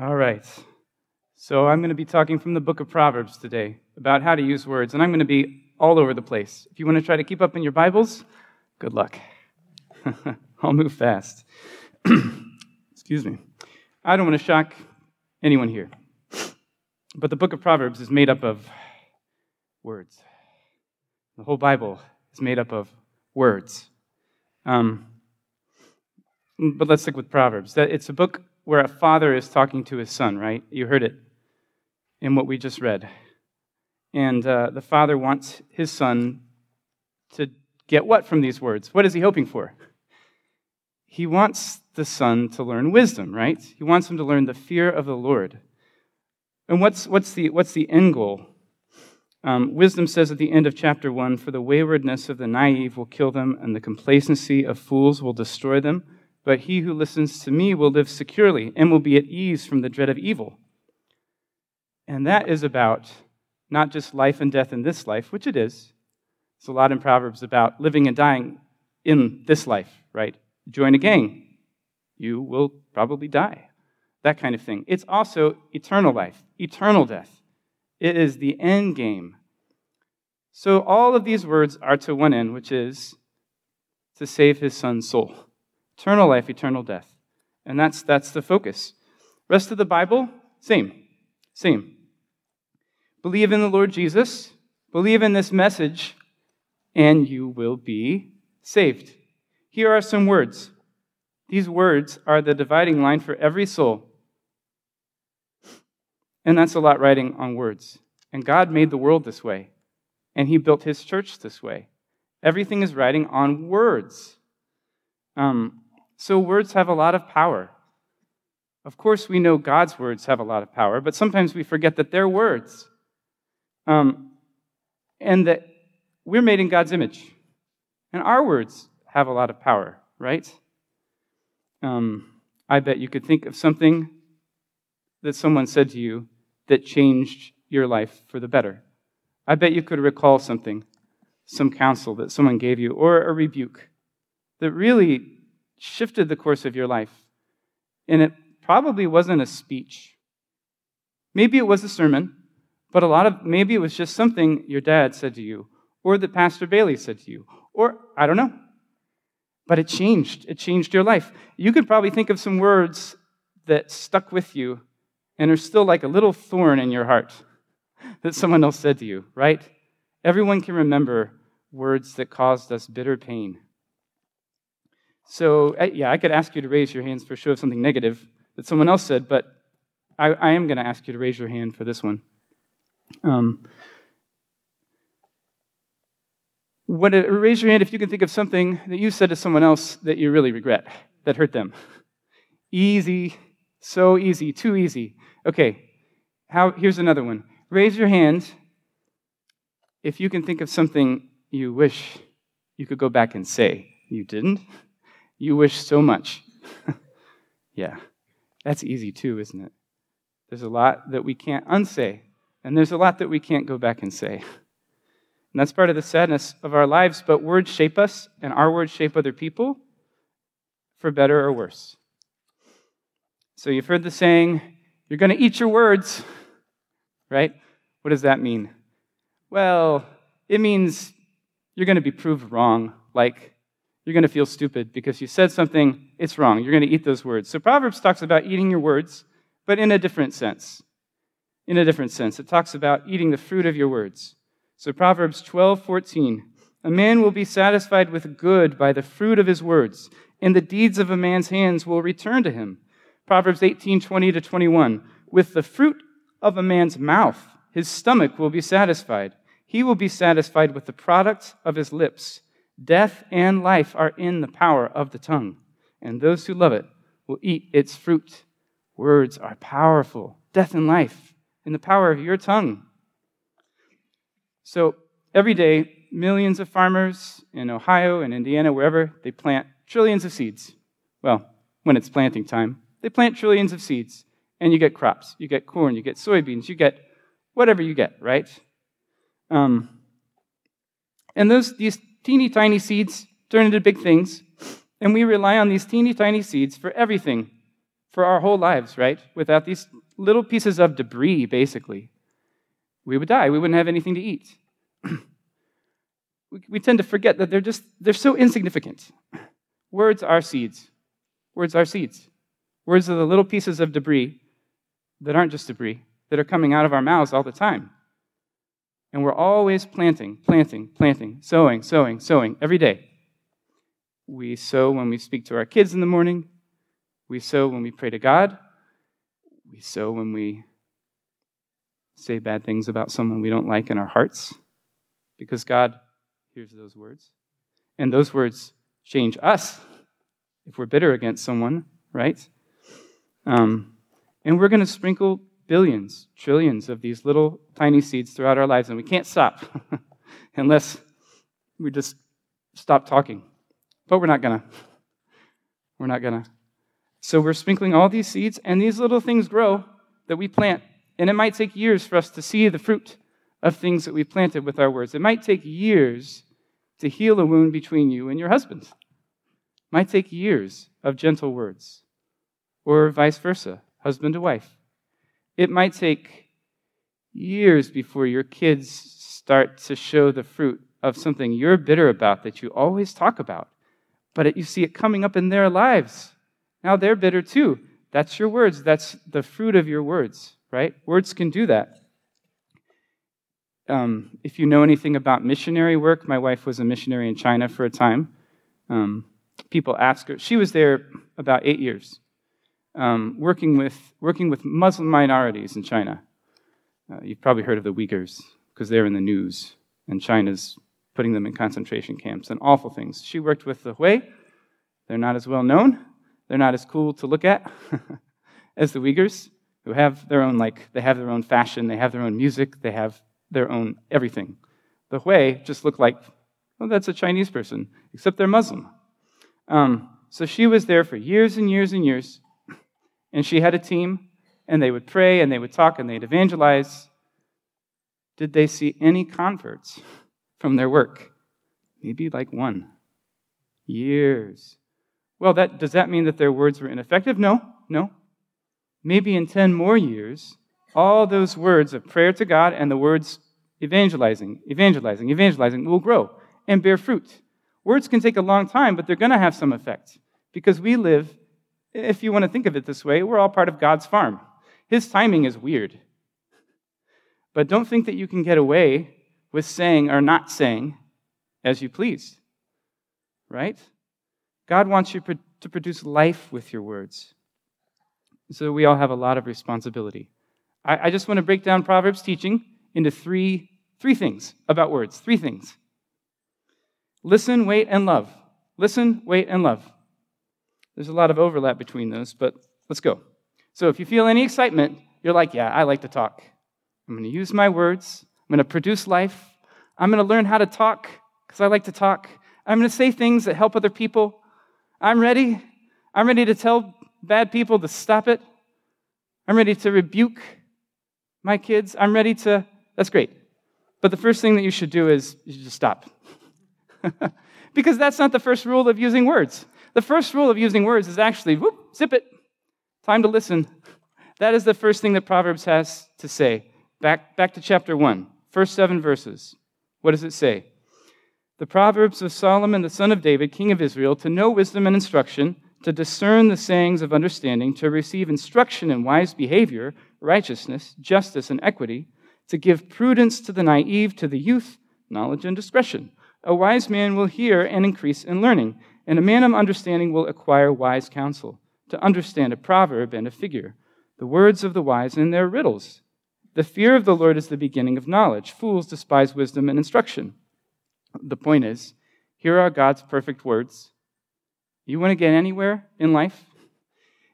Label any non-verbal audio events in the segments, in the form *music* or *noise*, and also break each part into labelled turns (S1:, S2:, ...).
S1: All right. So I'm going to be talking from the book of Proverbs today about how to use words, and I'm going to be all over the place. If you want to try to keep up in your Bibles, good luck. *laughs* I'll move fast. *clears throat* Excuse me. I don't want to shock anyone here, but the book of Proverbs is made up of words. The whole Bible is made up of words. Um, but let's stick with Proverbs. It's a book where a father is talking to his son, right? You heard it in what we just read. And uh, the father wants his son to get what from these words? What is he hoping for? He wants the son to learn wisdom, right? He wants him to learn the fear of the Lord. And what's, what's, the, what's the end goal? Um, wisdom says at the end of chapter 1 For the waywardness of the naive will kill them, and the complacency of fools will destroy them. But he who listens to me will live securely and will be at ease from the dread of evil. And that is about not just life and death in this life, which it is. It's a lot in Proverbs about living and dying in this life, right? Join a gang, you will probably die. That kind of thing. It's also eternal life, eternal death. It is the end game. So all of these words are to one end, which is to save his son's soul. Eternal life, eternal death. And that's, that's the focus. Rest of the Bible, same. Same. Believe in the Lord Jesus, believe in this message, and you will be saved. Here are some words. These words are the dividing line for every soul. And that's a lot writing on words. And God made the world this way, and He built His church this way. Everything is writing on words. Um, so words have a lot of power. Of course, we know God's words have a lot of power, but sometimes we forget that they're words. Um, and that we're made in God's image. And our words have a lot of power, right? Um, I bet you could think of something that someone said to you that changed your life for the better. I bet you could recall something, some counsel that someone gave you, or a rebuke that really shifted the course of your life. And it probably wasn't a speech. Maybe it was a sermon, but a lot of maybe it was just something your dad said to you, or that Pastor Bailey said to you, or I don't know. But it changed. It changed your life. You could probably think of some words that stuck with you and are still like a little thorn in your heart *laughs* that someone else said to you, right? Everyone can remember words that caused us bitter pain. So, yeah, I could ask you to raise your hands for show of something negative that someone else said, but I, I am going to ask you to raise your hand for this one. Um, what, uh, raise your hand if you can think of something that you said to someone else that you really regret, that hurt them. Easy, so easy, too easy. Okay, how, here's another one. Raise your hand if you can think of something you wish you could go back and say. You didn't? You wish so much. *laughs* yeah, that's easy too, isn't it? There's a lot that we can't unsay, and there's a lot that we can't go back and say. And that's part of the sadness of our lives, but words shape us, and our words shape other people for better or worse. So you've heard the saying, you're going to eat your words, *laughs* right? What does that mean? Well, it means you're going to be proved wrong. Like, you're going to feel stupid because you said something, it's wrong. You're going to eat those words. So Proverbs talks about eating your words, but in a different sense. In a different sense. It talks about eating the fruit of your words. So Proverbs 12, 14. A man will be satisfied with good by the fruit of his words, and the deeds of a man's hands will return to him. Proverbs 18, 20 to 21. With the fruit of a man's mouth, his stomach will be satisfied. He will be satisfied with the product of his lips. Death and life are in the power of the tongue, and those who love it will eat its fruit. Words are powerful. Death and life in the power of your tongue. So every day, millions of farmers in Ohio and Indiana, wherever, they plant trillions of seeds. Well, when it's planting time. They plant trillions of seeds, and you get crops. You get corn, you get soybeans, you get whatever you get, right? Um, and those these teeny tiny seeds turn into big things, and we rely on these teeny tiny seeds for everything for our whole lives, right? Without these little pieces of debris, basically, we would die. We wouldn't have anything to eat. *clears throat* we, tend to forget that they're just, they're so insignificant. Words are seeds. Words are seeds. Words are the little pieces of debris that aren't just debris, that are coming out of our mouths all the time. And we're always planting, planting, planting, sowing, sowing, sowing every day. We sow when we speak to our kids in the morning. We sow when we pray to God. We sow when we say bad things about someone we don't like in our hearts because God hears those words. And those words change us if we're bitter against someone, right? Um, and we're going to sprinkle billions, trillions of these little tiny seeds throughout our lives, and we can't stop *laughs* unless we just stop talking. But we're not to. We're not to. So we're sprinkling all these seeds, and these little things grow that we plant. And it might take years for us to see the fruit of things that we planted with our words. It might take years to heal a wound between you and your husband. It might take years of gentle words, or vice versa, husband to wife. It might take years before your kids start to show the fruit of something you're bitter about that you always talk about, but it, you see it coming up in their lives. Now they're bitter too. That's your words. That's the fruit of your words, right? Words can do that. Um, if you know anything about missionary work, my wife was a missionary in China for a time. Um, people ask her, she was there about eight years um, working, with, working with Muslim minorities in China. Uh, you've probably heard of the Uyghurs because they're in the news, and China's putting them in concentration camps and awful things. She worked with the Hui. They're not as well known, they're not as cool to look at *laughs* as the Uyghurs, who have their own, like, they have their own fashion, they have their own music, they have their own everything. The Hui just look like, well, that's a Chinese person, except they're Muslim. Um, so she was there for years and years and years, and she had a team, and they would pray and they would talk and they'd evangelize. Did they see any converts from their work? Maybe like one. Years. Well, that, does that mean that their words were ineffective? No, no. Maybe in 10 more years, all those words of prayer to God and the words evangelizing, evangelizing, evangelizing will grow and bear fruit. Words can take a long time, but they're going to have some effect because we live if you want to think of it this way, we're all part of God's farm. His timing is weird. But don't think that you can get away with saying or not saying as you please. Right? God wants you to produce life with your words. So we all have a lot of responsibility. I, just want to break down Proverbs teaching into three, three things about words. Three things. Listen, wait, and love. Listen, wait, and love. There's a lot of overlap between those, but let's go. So if you feel any excitement, you're like, yeah, I like to talk. I'm going to use my words. I'm going to produce life. I'm going to learn how to talk because I like to talk. I'm going to say things that help other people. I'm ready. I'm ready to tell bad people to stop it. I'm ready to rebuke my kids. I'm ready to. That's great. But the first thing that you should do is you should just stop. *laughs* because that's not the first rule of using words. The first rule of using words is actually, whoop, zip it. Time to listen. That is the first thing that Proverbs has to say. Back, back to chapter 1, first seven verses. What does it say? The Proverbs of Solomon, the son of David, king of Israel, to know wisdom and instruction, to discern the sayings of understanding, to receive instruction in wise behavior, righteousness, justice, and equity, to give prudence to the naive, to the youth, knowledge and discretion. A wise man will hear and increase in learning and a man of understanding will acquire wise counsel, to understand a proverb and a figure, the words of the wise and their riddles. The fear of the Lord is the beginning of knowledge. Fools despise wisdom and instruction. The point is, here are God's perfect words. You want to get anywhere in life?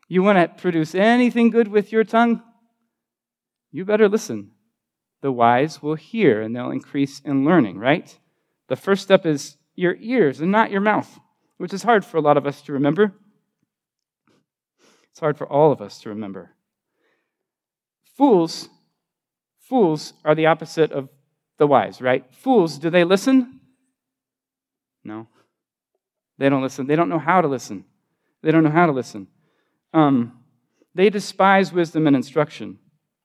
S1: You want to produce anything good with your tongue? You better listen. The wise will hear and they'll increase in learning, right? The first step is your ears and not your mouth which is hard for a lot of us to remember. It's hard for all of us to remember. Fools, fools are the opposite of the wise, right? Fools, do they listen? No. They don't listen. They don't know how to listen. They don't know how to listen. Um, They despise wisdom and instruction.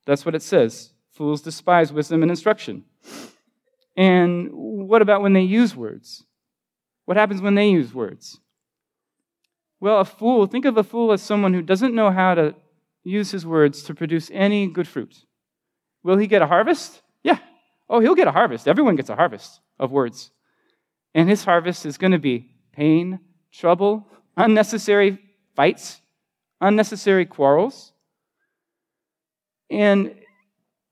S1: That's what it says. Fools despise wisdom and instruction. And what about when they use words? What happens when they use words? Well, a fool, think of a fool as someone who doesn't know how to use his words to produce any good fruit. Will he get a harvest? Yeah. Oh, he'll get a harvest. Everyone gets a harvest of words. And his harvest is going to be pain, trouble, unnecessary fights, unnecessary quarrels. And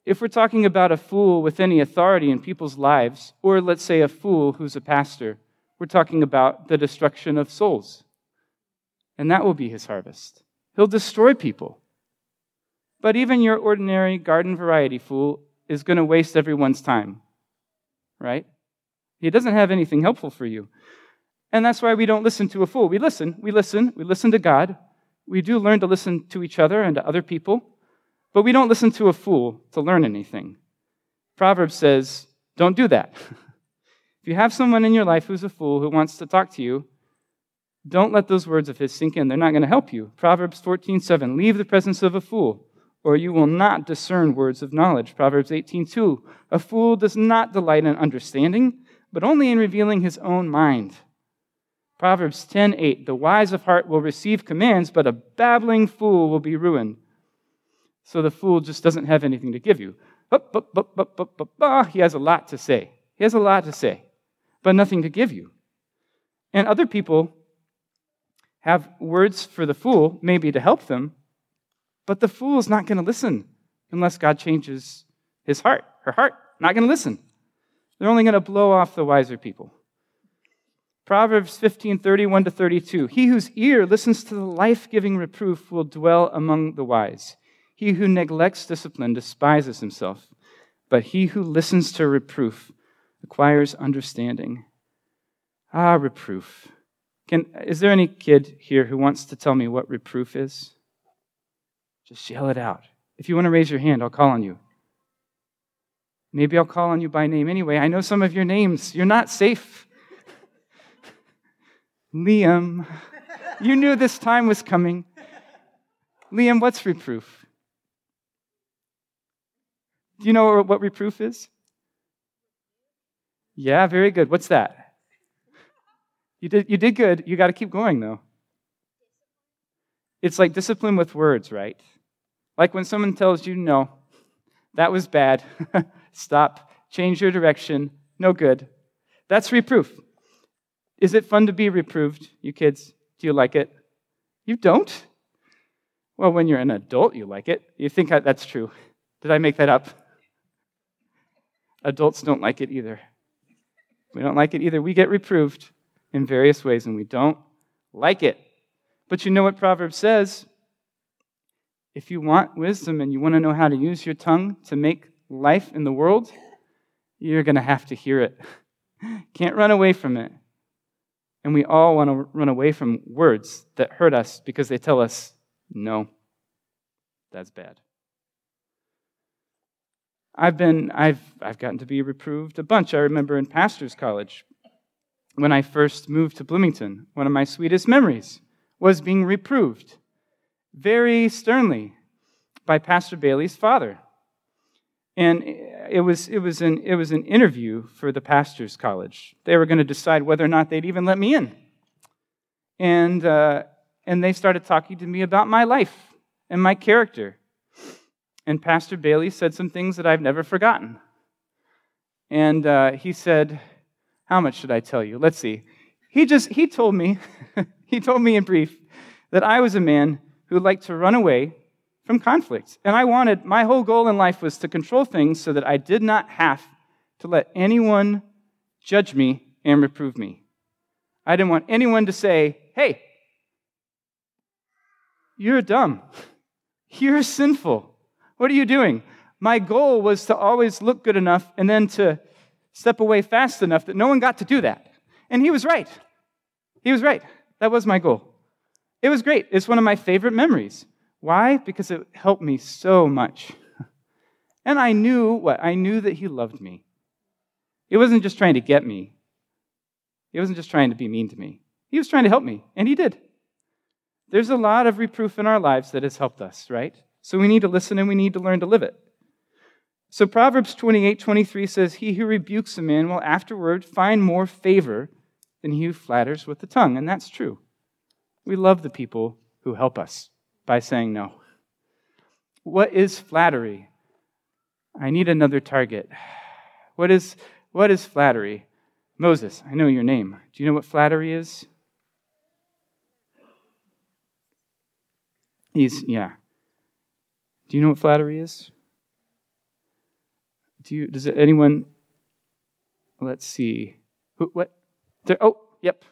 S1: if we're talking about a fool with any authority in people's lives, or let's say a fool who's a pastor, we're talking about the destruction of souls. And that will be his harvest. He'll destroy people. But even your ordinary garden variety fool is going to waste everyone's time, right? He doesn't have anything helpful for you. And that's why we don't listen to a fool. We listen, we listen, we listen to God. We do learn to listen to each other and to other people, but we don't listen to a fool to learn anything. Proverbs says, don't do that. *laughs* if you have someone in your life who's a fool who wants to talk to you, don't let those words of his sink in. They're not going to help you. Proverbs 14:7, leave the presence of a fool or you will not discern words of knowledge. Proverbs 18:2. A fool does not delight in understanding, but only in revealing his own mind. Proverbs 10:8. The wise of heart will receive commands, but a babbling fool will be ruined. So the fool just doesn't have anything to give you. He has a lot to say. He has a lot to say, but nothing to give you. And other people have words for the fool, maybe to help them, but the fool is not going to listen unless God changes his heart, her heart. Not going to listen. They're only going to blow off the wiser people. Proverbs 15, 31 to 32. He whose ear listens to the life giving reproof will dwell among the wise. He who neglects discipline despises himself, but he who listens to reproof acquires understanding. Ah, reproof. Can, is there any kid here who wants to tell me what reproof is? Just yell it out. If you want to raise your hand, I'll call on you. Maybe I'll call on you by name anyway. I know some of your names. You're not safe. *laughs* Liam, you knew this time was coming. Liam, what's reproof? Do you know what reproof is? Yeah, very good. What's that? You did, you did good. You got to keep going, though. It's like discipline with words, right? Like when someone tells you, no, that was bad, *laughs* stop, change your direction, no good. That's reproof. Is it fun to be reproved, you kids? Do you like it? You don't? Well, when you're an adult, you like it. You think that's true. Did I make that up? Adults don't like it either. We don't like it either. We get reproved in various ways, and we don't like it. But you know what Proverbs says? If you want wisdom and you want to know how to use your tongue to make life in the world, you're going to have to hear it. *laughs* Can't run away from it. And we all want to run away from words that hurt us because they tell us, no, that's bad. I've been, I've, I've gotten to be reproved a bunch. I remember in pastor's college when I first moved to Bloomington, one of my sweetest memories was being reproved very sternly by Pastor Bailey's father. And it was, it, was an, it was an interview for the pastor's college. They were going to decide whether or not they'd even let me in. And, uh, and they started talking to me about my life and my character. And Pastor Bailey said some things that I've never forgotten. And uh, he said, How much should I tell you? Let's see. He just, he told me, *laughs* he told me in brief that I was a man who liked to run away from conflict. And I wanted, my whole goal in life was to control things so that I did not have to let anyone judge me and reprove me. I didn't want anyone to say, hey, you're dumb. *laughs* You're sinful. What are you doing? My goal was to always look good enough and then to step away fast enough that no one got to do that. And he was right. He was right. That was my goal. It was great. It's one of my favorite memories. Why? Because it helped me so much. *laughs* And I knew what? I knew that he loved me. He wasn't just trying to get me, he wasn't just trying to be mean to me. He was trying to help me, and he did. There's a lot of reproof in our lives that has helped us, right? So we need to listen and we need to learn to live it. So Proverbs 28 23 says, He who rebukes a man will afterward find more favor than he who flatters with the tongue. And that's true. We love the people who help us by saying no. What is flattery? I need another target. What is, what is flattery? Moses, I know your name. Do you know what flattery is? He's, yeah. Do you know what flattery is? Do you, does anyone, let's see. Who, what? There, oh, yep.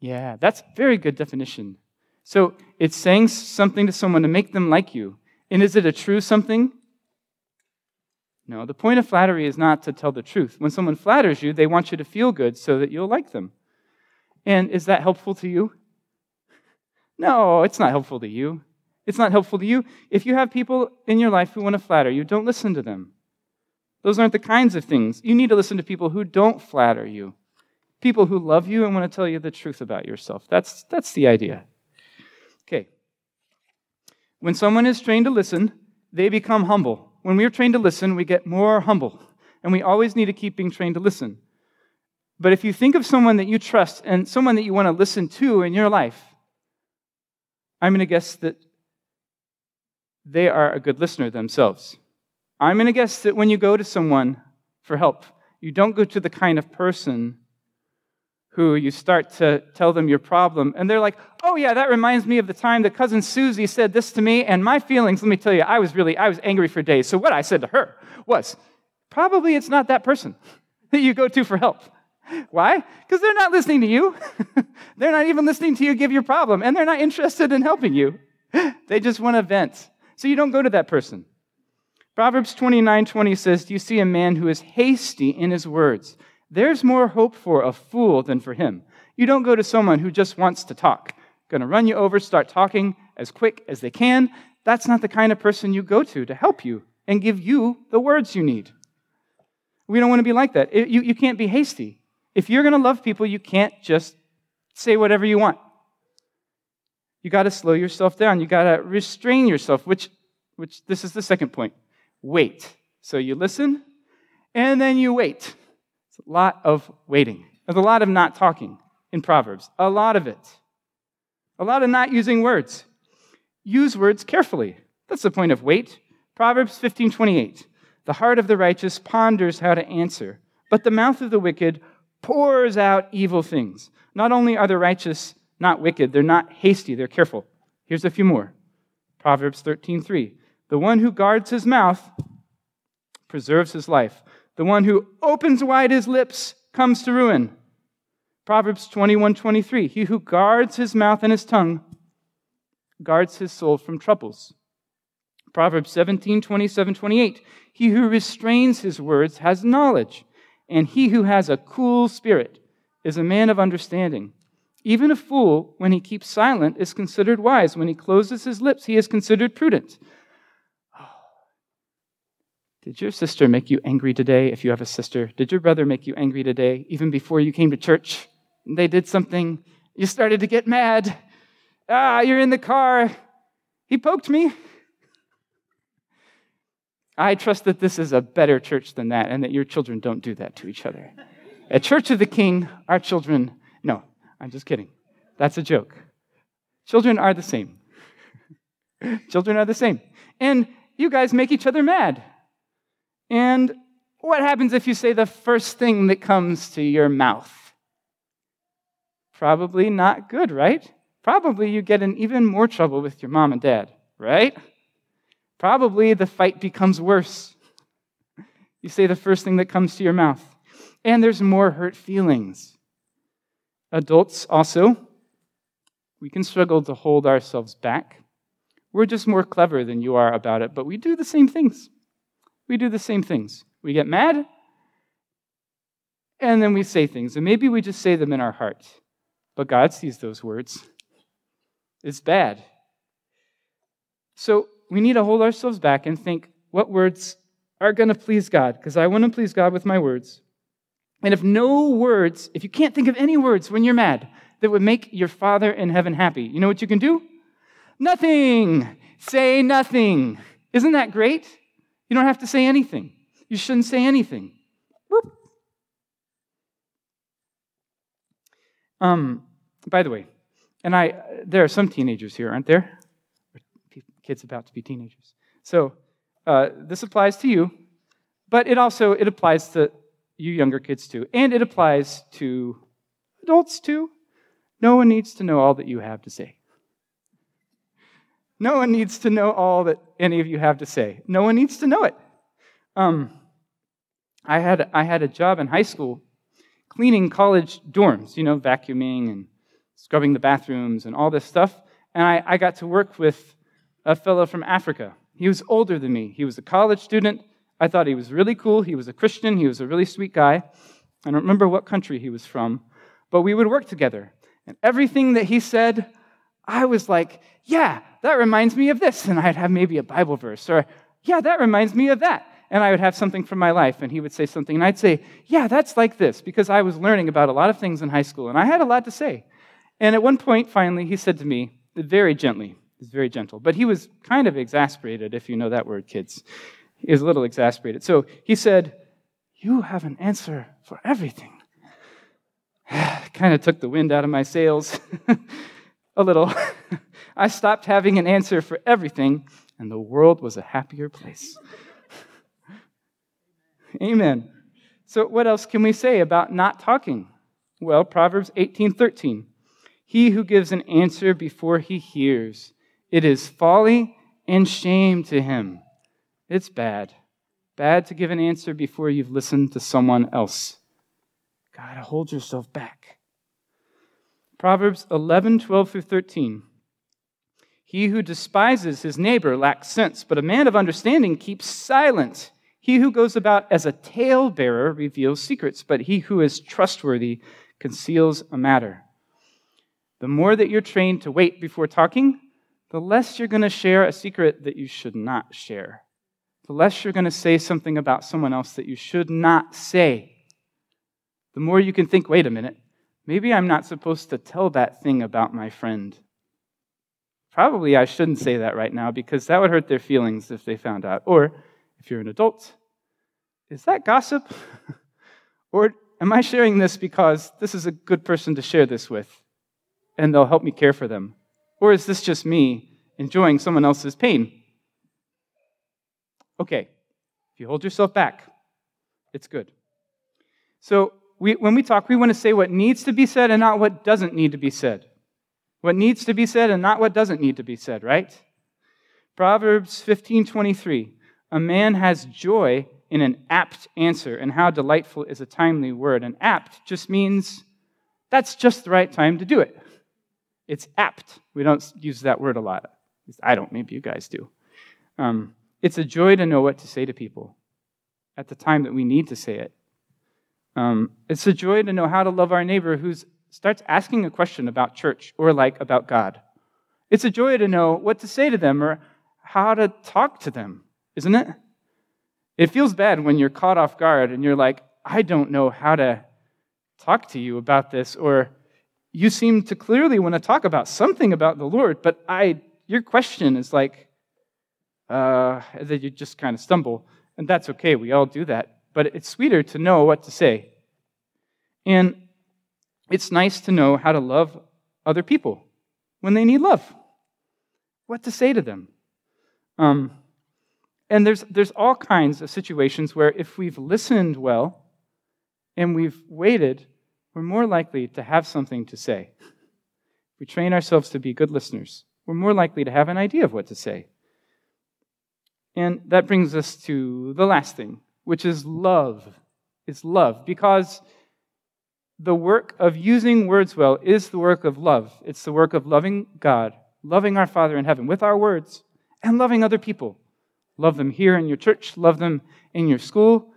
S1: Yeah, that's very good definition. So it's saying something to someone to make them like you. And is it a true something? No, the point of flattery is not to tell the truth. When someone flatters you, they want you to feel good so that you'll like them. And is that helpful to you? No, it's not helpful to you. It's not helpful to you. If you have people in your life who want to flatter you, don't listen to them. Those aren't the kinds of things. You need to listen to people who don't flatter you, people who love you and want to tell you the truth about yourself. That's, that's the idea. Okay. When someone is trained to listen, they become humble. When we are trained to listen, we get more humble. And we always need to keep being trained to listen. But if you think of someone that you trust and someone that you want to listen to in your life, I'm going to guess that they are a good listener themselves. I'm going to guess that when you go to someone for help, you don't go to the kind of person who you start to tell them your problem, and they're like, oh, yeah, that reminds me of the time that cousin Susie said this to me, and my feelings, let me tell you, I was really, I was angry for days. So what I said to her was, probably it's not that person *laughs* that you go to for help. *laughs* Why? Because they're not listening to you. *laughs* they're not even listening to you give your problem, and they're not interested in helping you. *laughs* they just want to vent. So you don't go to that person. Proverbs 29 20 says, Do you see a man who is hasty in his words? There's more hope for a fool than for him. You don't go to someone who just wants to talk, going to run you over, start talking as quick as they can. That's not the kind of person you go to to help you and give you the words you need. We don't want to be like that. You, you can't be hasty. If you're going to love people, you can't just say whatever you want. You got to slow yourself down. You got to restrain yourself, which, which this is the second point. Wait. So you listen, and then you wait. It's a lot of waiting. There's a lot of not talking in Proverbs. A lot of it. A lot of not using words. Use words carefully. That's the point of wait. Proverbs 15 28. The heart of the righteous ponders how to answer, but the mouth of the wicked pours out evil things. Not only are the righteous not wicked, they're not hasty, they're careful. Here's a few more. Proverbs 13:3. The one who guards his mouth preserves his life. The one who opens wide his lips comes to ruin. Proverbs 21:23. He who guards his mouth and his tongue guards his soul from troubles. Proverbs 17, 27, 28. He who restrains his words has knowledge, and he who has a cool spirit is a man of understanding. Even a fool, when he keeps silent, is considered wise. When he closes his lips, he is considered prudent. Oh. Did your sister make you angry today, if you have a sister? Did your brother make you angry today, even before you came to church? They did something, you started to get mad. Ah, you're in the car. He poked me. I trust that this is a better church than that and that your children don't do that to each other. At Church of the King, our children, no, I'm just kidding. That's a joke. Children are the same. children are the same. And you guys make each other mad. And what happens if you say the first thing that comes to your mouth? Probably not good, right? Probably you get in even more trouble with your mom and dad, right? Probably the fight becomes worse. You say the first thing that comes to your mouth, and there's more hurt feelings. Adults also, we can struggle to hold ourselves back. We're just more clever than you are about it, but we do the same things. We do the same things. We get mad, and then we say things, and maybe we just say them in our heart. But God sees those words. It's bad. So we need to hold ourselves back and think what words are going to please God, because I want to please God with my words. And if no words, if you can't think of any words when you're mad that would make your Father in heaven happy, you know what you can do? Nothing. Say nothing. Isn't that great? You don't have to say anything. You shouldn't say anything. Um, by the way, and I, there are some teenagers here, aren't there? Kids about to be teenagers. So uh, this applies to you, but it also it applies to you younger kids too, and it applies to adults too. No one needs to know all that you have to say. No one needs to know all that any of you have to say. No one needs to know it. Um, I had I had a job in high school cleaning college dorms, you know, vacuuming and scrubbing the bathrooms and all this stuff. And I, I got to work with a fellow from Africa. He was older than me. He was a college student. I thought he was really cool. He was a Christian. He was a really sweet guy. I don't remember what country he was from, but we would work together. And everything that he said, I was like, yeah, that reminds me of this. *laughs* And I'd have maybe a Bible verse, or yeah, that reminds me of that. And I would have something from my life, and he would say something, and I'd say, yeah, that's like this, because I was learning about a lot of things in high school, and I had a lot to say. And at one point, finally, he said to me, very gently, he's very gentle, but he was kind of exasperated, if you know that word, kids. He was a little exasperated. So he said, You have an answer for everything. *sighs* kind of took the wind out of my sails *laughs* a little. *laughs* I stopped having an answer for everything, and the world was a happier place. *laughs* Amen. So what else can we say about not talking? Well, Proverbs 18:13. He who gives an answer before he hears, it is folly and shame to him. It's bad. Bad to give an answer before you've listened to someone else. Gotta hold yourself back. Proverbs 11, 12 through 13. He who despises his neighbor lacks sense, but a man of understanding keeps silent. He who goes about as a talebearer reveals secrets, but he who is trustworthy conceals a matter. The more that you're trained to wait before talking, the less you're going to share a secret that you should not share the less you're going to say something about someone else that you should not say. The more you can think, wait a minute, maybe I'm not supposed to tell that thing about my friend. Probably I shouldn't say that right now because that would hurt their feelings if they found out. Or if you're an adult, is that gossip? *laughs* or am I sharing this because this is a good person to share this with and they'll help me care for them? Or is this just me enjoying someone else's pain? Okay, if you hold yourself back, it's good. So we, when we talk, we want to say what needs to be said and not what doesn't need to be said. What needs to be said and not what doesn't need to be said, right? Proverbs 15:23. A man has joy in an apt answer, and how delightful is a timely word. And apt just means that's just the right time to do it. It's apt. We don't use that word a lot. I don't. Maybe you guys do. Um, it's a joy to know what to say to people at the time that we need to say it. Um, it's a joy to know how to love our neighbor who starts asking a question about church or like about God. It's a joy to know what to say to them or how to talk to them, isn't it? It feels bad when you're caught off guard and you're like, I don't know how to talk to you about this, or you seem to clearly want to talk about something about the Lord, but I, your question is like, uh, that you just kind of stumble. And that's okay, we all do that. But it's sweeter to know what to say. And it's nice to know how to love other people when they need love, what to say to them. Um, and there's, there's all kinds of situations where if we've listened well and we've waited, we're more likely to have something to say. We train ourselves to be good listeners, we're more likely to have an idea of what to say. And that brings us to the last thing, which is love. It's love. Because the work of using words well is the work of love. It's the work of loving God, loving our Father in heaven with our words, and loving other people. Love them here in your church, love them in your school,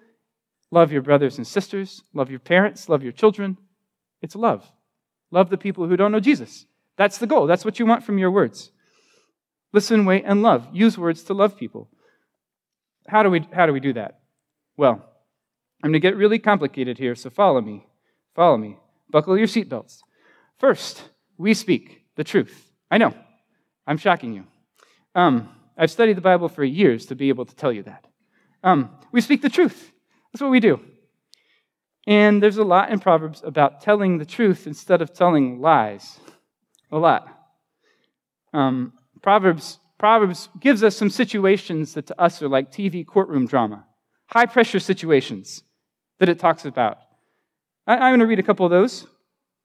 S1: love your brothers and sisters, love your parents, love your children. It's love. Love the people who don't know Jesus. That's the goal. That's what you want from your words. Listen, wait, and love. Use words to love people. How do we, how do, we do that? Well, I'm going to get really complicated here, so follow me. Follow me. Buckle your seatbelts. First, we speak the truth. I know, I'm shocking you. Um, I've studied the Bible for years to be able to tell you that. Um, we speak the truth. That's what we do. And there's a lot in Proverbs about telling the truth instead of telling lies. A lot. Um, Proverbs, Proverbs gives us some situations that to us are like TV courtroom drama, high pressure situations that it talks about. I, I'm going to read a couple of those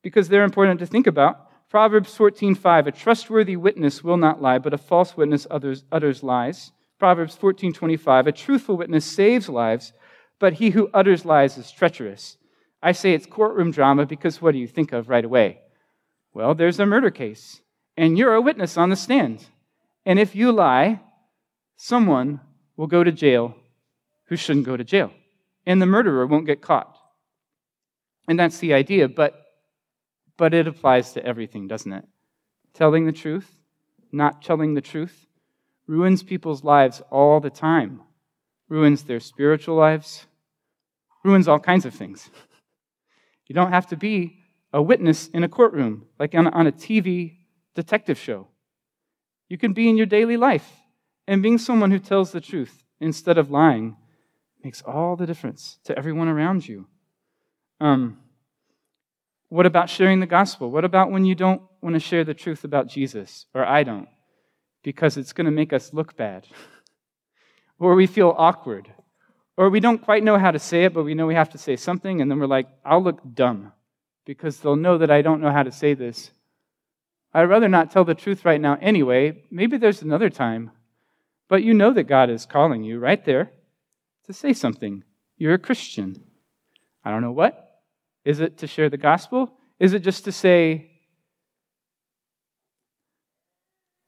S1: because they're important to think about. Proverbs 14:5 A trustworthy witness will not lie, but a false witness utters, utters lies. Proverbs 14:25 A truthful witness saves lives, but he who utters lies is treacherous. I say it's courtroom drama because what do you think of right away? Well, there's a murder case, and you're a witness on the stand. And if you lie, someone will go to jail who shouldn't go to jail, and the murderer won't get caught. And that's the idea, but but it applies to everything, doesn't it? Telling the truth, not telling the truth, ruins people's lives all the time, ruins their spiritual lives, ruins all kinds of things. You don't have to be a witness in a courtroom, like on, on a TV detective show. You can be in your daily life, and being someone who tells the truth instead of lying makes all the difference to everyone around you. Um, what about sharing the gospel? What about when you don't want to share the truth about Jesus, or I don't, because it's going to make us look bad, or we feel awkward, or we don't quite know how to say it, but we know we have to say something, and then we're like, I'll look dumb because they'll know that I don't know how to say this. I'd rather not tell the truth right now anyway. Maybe there's another time. But you know that God is calling you right there to say something. You're a Christian. I don't know what. Is it to share the gospel? Is it just to say,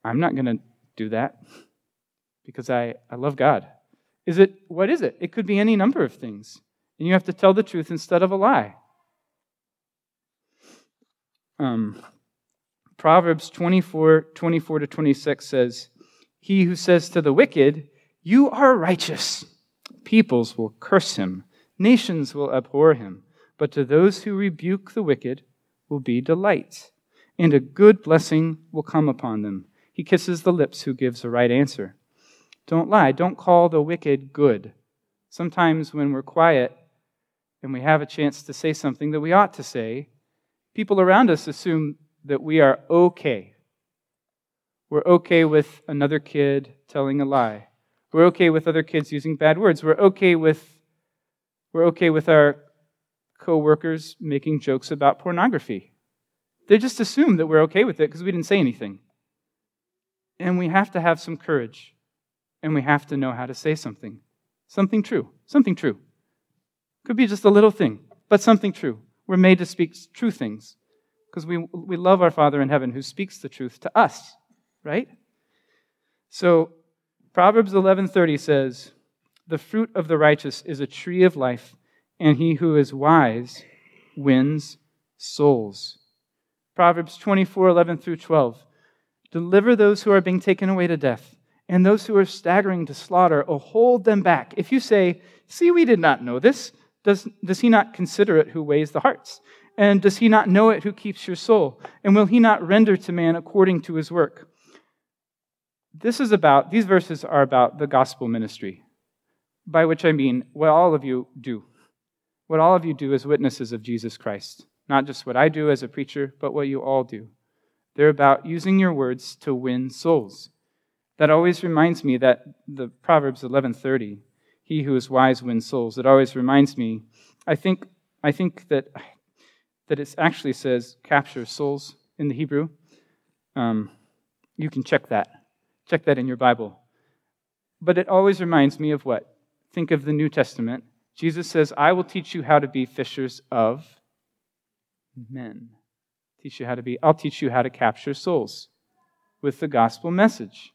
S1: I'm not going to do that because I, I love God? Is it, what is it? It could be any number of things. And you have to tell the truth instead of a lie. Um, Proverbs 24, 24 to 26 says, He who says to the wicked, You are righteous, peoples will curse him, nations will abhor him. But to those who rebuke the wicked will be delight, and a good blessing will come upon them. He kisses the lips who gives the right answer. Don't lie. Don't call the wicked good. Sometimes when we're quiet and we have a chance to say something that we ought to say, people around us assume that we are okay. We're okay with another kid telling a lie. We're okay with other kids using bad words. We're okay with we're okay with our coworkers making jokes about pornography. They just assume that we're okay with it because we didn't say anything. And we have to have some courage. And we have to know how to say something. Something true. Something true. Could be just a little thing, but something true. We're made to speak true things because we, we love our Father in heaven who speaks the truth to us, right? So Proverbs 11:30 says, "The fruit of the righteous is a tree of life, and he who is wise wins souls. Proverbs 24 11 through 12. Deliver those who are being taken away to death, and those who are staggering to slaughter, oh, hold them back. If you say, See, we did not know this, does, does he not consider it who weighs the hearts? And does he not know it who keeps your soul? And will he not render to man according to his work? This is about, these verses are about the gospel ministry, by which I mean what all of you do what all of you do as witnesses of Jesus Christ. Not just what I do as a preacher, but what you all do. They're about using your words to win souls. That always reminds me that the Proverbs 11:30, he who is wise wins souls. It always reminds me. I think I think that that it actually says capture souls in the Hebrew. Um, you can check that. Check that in your Bible. But it always reminds me of what? Think of the New Testament Jesus says, I will teach you how to be fishers of men. Teach you how to be, I'll teach you how to capture souls with the gospel message.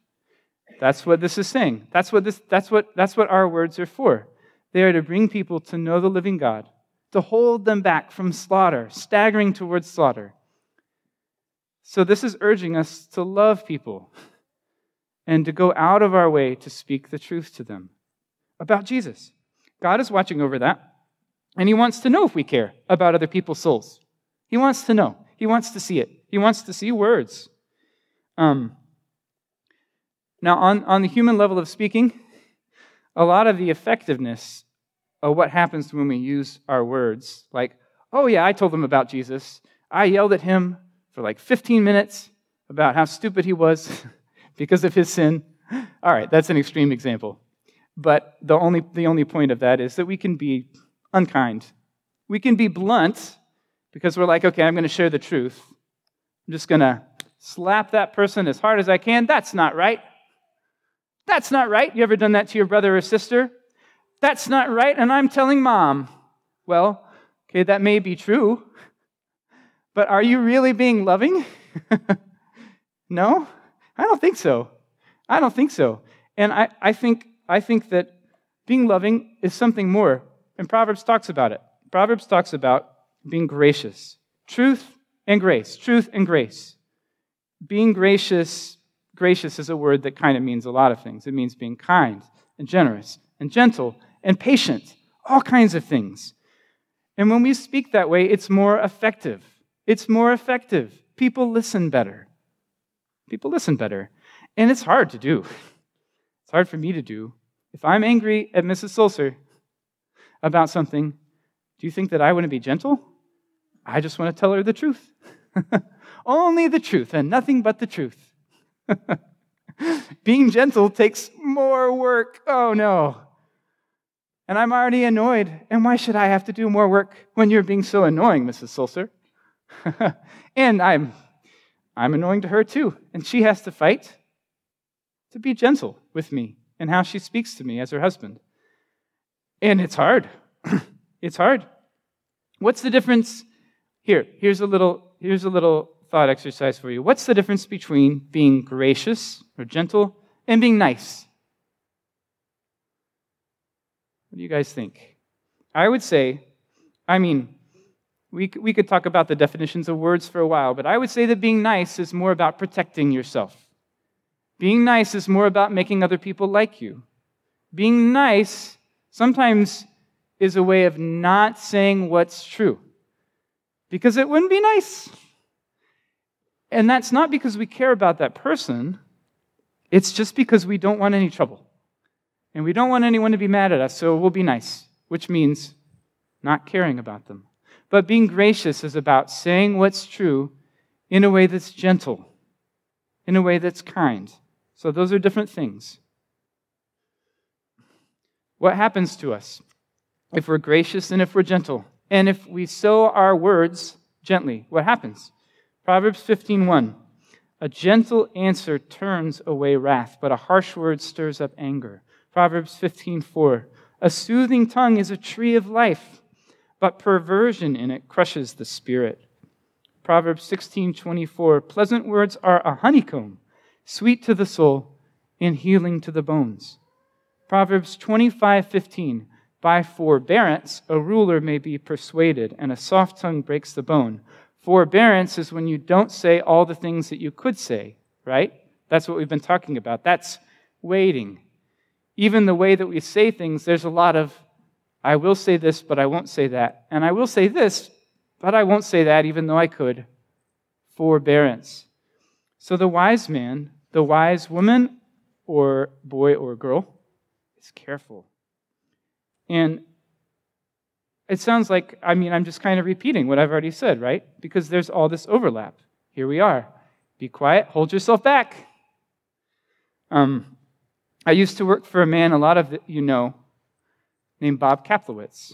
S1: That's what this is saying. That's what, this, that's, what, that's what our words are for. They are to bring people to know the living God, to hold them back from slaughter, staggering towards slaughter. So, this is urging us to love people and to go out of our way to speak the truth to them about Jesus. God is watching over that. And He wants to know if we care about other people's souls. He wants to know. He wants to see it. He wants to see words. Um, now, on, on the human level of speaking, a lot of the effectiveness of what happens when we use our words, like, oh, yeah, I told them about Jesus. I yelled at him for like 15 minutes about how stupid he was *laughs* because of his sin. All right, that's an extreme example. But the only, the only point of that is that we can be unkind. We can be blunt because we're like, okay, I'm going to share the truth. I'm just going to slap that person as hard as I can. That's not right. That's not right. You ever done that to your brother or sister? That's not right, and I'm telling mom. Well, okay, that may be true, but are you really being loving? *laughs* no? I don't think so. I don't think so. And I, I, think, I think that being loving is something more. And Proverbs talks about it. Proverbs talks about being gracious. Truth and grace. Truth and grace. Being gracious, gracious is a word that kind of means a lot of things. It means being kind and generous and gentle and patient, all kinds of things. And when we speak that way, it's more effective. It's more effective. People listen better. People listen better. And it's hard to do. It's hard for me to do. If I'm angry at Mrs. Sulcer about something, do you think that I want to be gentle? I just want to tell her the truth. *laughs* Only the truth and nothing but the truth. *laughs* Being gentle takes more work. Oh no. And I'm already annoyed. And why should I have to do more work when you're being so annoying, Mrs. Sulcer? *laughs* and I'm I'm annoying to her too. And she has to fight to be gentle with me and how she speaks to me as her husband. And it's hard. *clears throat* it's hard. What's the difference? Here, here's a little here's a little thought exercise for you. What's the difference between being gracious or gentle and being nice? What do you guys think? I would say, I mean, we, we could talk about the definitions of words for a while, but I would say that being nice is more about protecting yourself. Being nice is more about making other people like you. Being nice sometimes is a way of not saying what's true because it wouldn't be nice. And that's not because we care about that person, it's just because we don't want any trouble. And we don't want anyone to be mad at us, so we'll be nice, which means not caring about them. But being gracious is about saying what's true in a way that's gentle, in a way that's kind. So those are different things. What happens to us if we're gracious and if we're gentle? And if we sow our words gently, what happens? Proverbs 15:1 A gentle answer turns away wrath, but a harsh word stirs up anger. Proverbs 15:4 A soothing tongue is a tree of life but perversion in it crushes the spirit. Proverbs 16:24 Pleasant words are a honeycomb, sweet to the soul and healing to the bones. Proverbs 25:15 By forbearance a ruler may be persuaded and a soft tongue breaks the bone. Forbearance is when you don't say all the things that you could say, right? That's what we've been talking about. That's waiting. Even the way that we say things, there's a lot of I will say this, but I won't say that. And I will say this, but I won't say that, even though I could. Forbearance. So the wise man, the wise woman, or boy or girl, is careful. And it sounds like, I mean, I'm just kind of repeating what I've already said, right? Because there's all this overlap. Here we are. Be quiet, hold yourself back. Um, I used to work for a man, a lot of you know, named Bob Kaplowitz.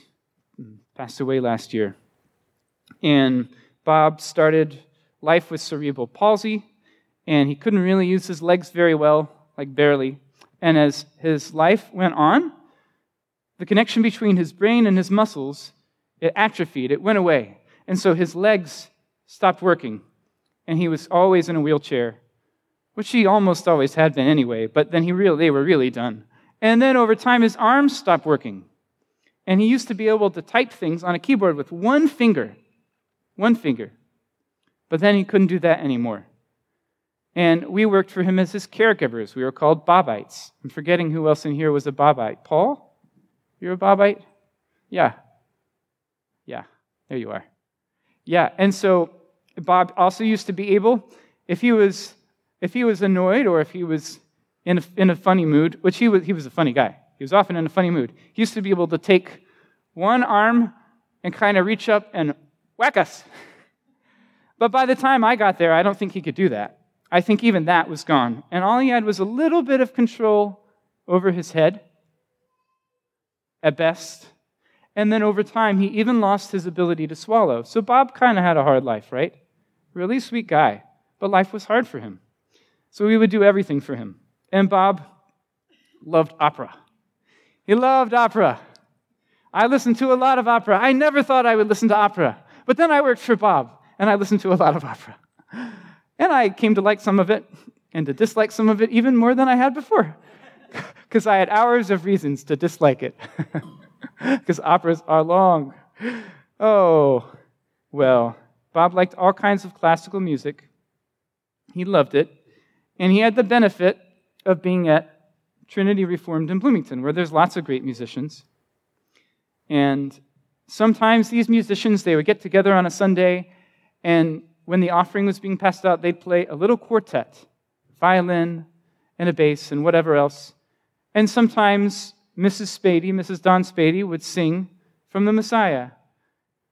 S1: Passed away last year. And Bob started life with cerebral palsy, and he couldn't really use his legs very well, like barely. And as his life went on, the connection between his brain and his muscles, it atrophied, it went away. And so his legs stopped working, and he was always in a wheelchair, which he almost always had been anyway, but then he really, they were really done. And then over time, his arms stopped working. And he used to be able to type things on a keyboard with one finger. One finger. But then he couldn't do that anymore. And we worked for him as his caregivers. We were called Bobites. I'm forgetting who else in here was a Bobite. Paul? You're a Bobite? Yeah. Yeah, there you are. Yeah, and so Bob also used to be able, if he was, if he was annoyed or if he was in a, in a funny mood, which he was, he was a funny guy. He was often in a funny mood. He used to be able to take one arm and kind of reach up and whack us. But by the time I got there, I don't think he could do that. I think even that was gone. And all he had was a little bit of control over his head, at best. And then over time, he even lost his ability to swallow. So Bob kind of had a hard life, right? Really sweet guy, but life was hard for him. So we would do everything for him. And Bob loved opera. He loved opera. I listened to a lot of opera. I never thought I would listen to opera. But then I worked for Bob, and I listened to a lot of opera. And I came to like some of it and to dislike some of it even more than I had before. Because I had hours of reasons to dislike it. *laughs* Because operas are long. Oh, well, Bob liked all kinds of classical music. He loved it. And he had the benefit of being at Trinity Reformed in Bloomington, where there's lots of great musicians. And sometimes these musicians, they would get together on a Sunday, and when the offering was being passed out, they'd play a little quartet, violin and a bass and whatever else. And sometimes Mrs. Spady, Mrs. Don Spady, would sing from the Messiah.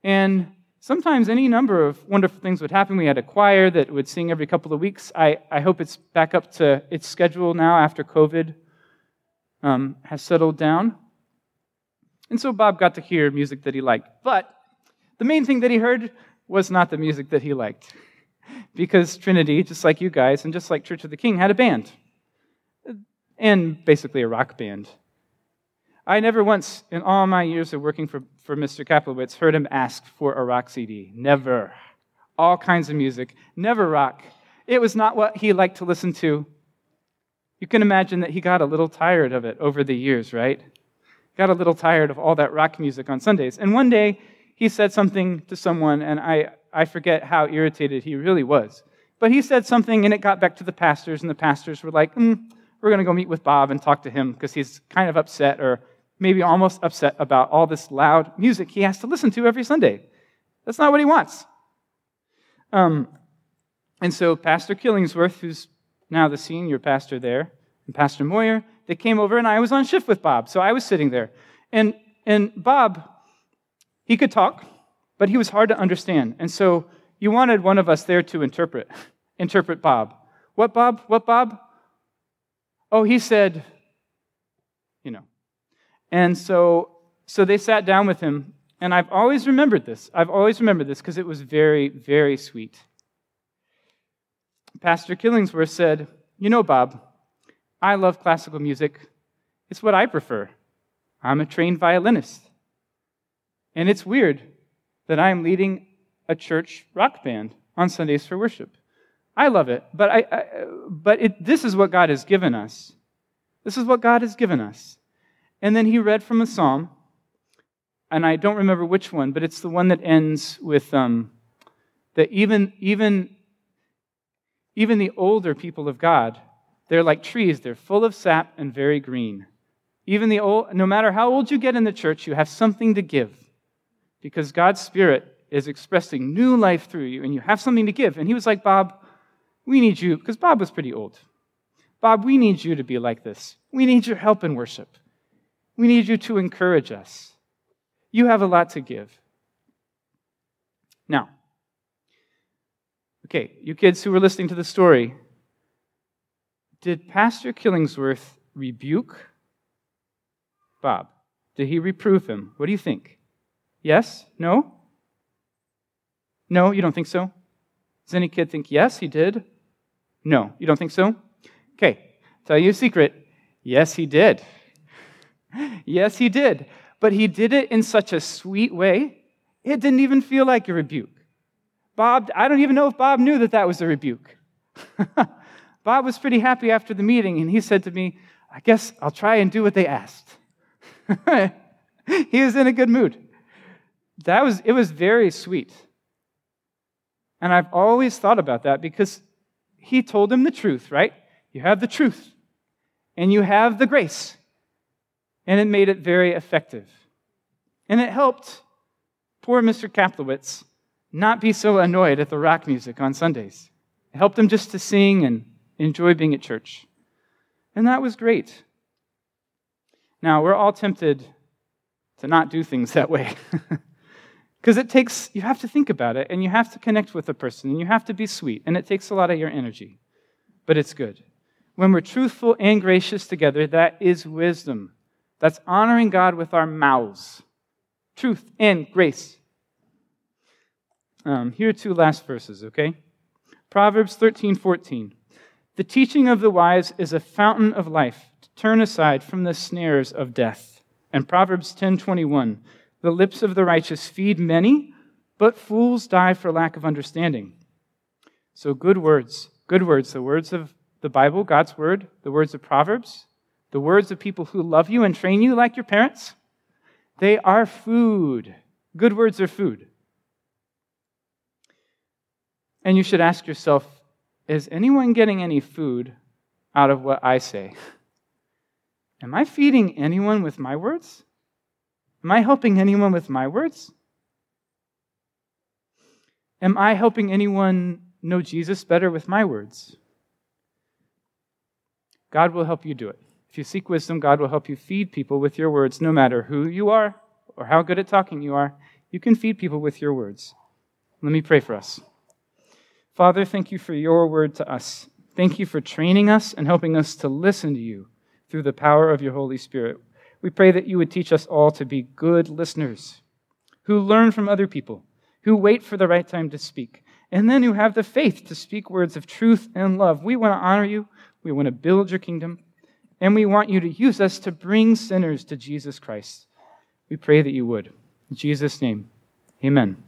S1: And sometimes any number of wonderful things would happen. We had a choir that would sing every couple of weeks. I, I hope it's back up to its schedule now after COVID um, has settled down. And so Bob got to hear music that he liked. But the main thing that he heard was not the music that he liked. *laughs* because Trinity, just like you guys, and just like Church of the King, had a band. And basically a rock band. I never once, in all my years of working for, for Mr. Kaplowitz, heard him ask for a rock CD. Never. All kinds of music. Never rock. It was not what he liked to listen to. You can imagine that he got a little tired of it over the years, right? got a little tired of all that rock music on Sundays. And one day, he said something to someone, and I, I forget how irritated he really was. But he said something, and it got back to the pastors, and the pastors were like, mm, we're going to go meet with Bob and talk to him because he's kind of upset, or maybe almost upset about all this loud music he has to listen to every Sunday. That's not what he wants. Um, and so Pastor Killingsworth, who's now the senior pastor there, and Pastor Moyer, they came over, and I was on shift with Bob. So I was sitting there. And, and Bob, he could talk, but he was hard to understand. And so you wanted one of us there to interpret, *laughs* interpret Bob. What, Bob? What, Bob? Oh, he said, you know. And so, so they sat down with him, and I've always remembered this. I've always remembered this because it was very, very sweet. Pastor Killingsworth said, You know, Bob, I love classical music. It's what I prefer. I'm a trained violinist. And it's weird that I'm leading a church rock band on Sundays for worship. I love it, but, I, I but it, this is what God has given us. This is what God has given us. And then he read from a psalm, and I don't remember which one, but it's the one that ends with um, that even, even, even the older people of God they're like trees, they're full of sap and very green. Even the old, no matter how old you get in the church, you have something to give because God's Spirit is expressing new life through you and you have something to give. And he was like, Bob, we need you, because Bob was pretty old. Bob, we need you to be like this. We need your help in worship. We need you to encourage us. You have a lot to give. Now, okay, you kids who were listening to the story, did Pastor Killingsworth rebuke Bob? Did he reprove him? What do you think? Yes? No? No, you don't think so? Does any kid think yes, he did? No, you don't think so? Okay, tell you a secret. Yes, he did. yes, he did. But he did it in such a sweet way, it didn't even feel like a rebuke. Bob, I don't even know if Bob knew that that was a rebuke. *laughs* Bob was pretty happy after the meeting, and he said to me, I guess I'll try and do what they asked. *laughs* he was in a good mood. That was, it was very sweet. And I've always thought about that because he told him the truth, right? You have the truth, and you have the grace. And it made it very effective. And it helped poor Mr. Kaplowitz not be so annoyed at the rock music on Sundays. It helped him just to sing and enjoy being at church. And that was great. Now, we're all tempted to not do things that way. *laughs* Because it takes, you have to think about it, and you have to connect with a person, and you have to be sweet, and it takes a lot of your energy. But it's good. When we're truthful and gracious together, that is wisdom. That's honoring God with our mouths. Truth and grace. Um, here are two last verses, okay? Proverbs 13, 14. The teaching of the wise is a fountain of life to turn aside from the snares of death. And Proverbs 10, 21. The lips of the righteous feed many, but fools die for lack of understanding. So, good words, good words, the words of the Bible, God's word, the words of Proverbs, the words of people who love you and train you like your parents, they are food. Good words are food. And you should ask yourself is anyone getting any food out of what I say? Am I feeding anyone with my words? Am I helping anyone with my words? Am I helping anyone know Jesus better with my words? God will help you do it. If you seek wisdom, God will help you feed people with your words, no matter who you are or how good at talking you are. You can feed people with your words. Let me pray for us. Father, thank you for your word to us. Thank you for training us and helping us to listen to you through the power of your Holy Spirit. We pray that you would teach us all to be good listeners who learn from other people, who wait for the right time to speak, and then who have the faith to speak words of truth and love. We want to honor you. We want to build your kingdom. And we want you to use us to bring sinners to Jesus Christ. We pray that you would. In Jesus' name, amen.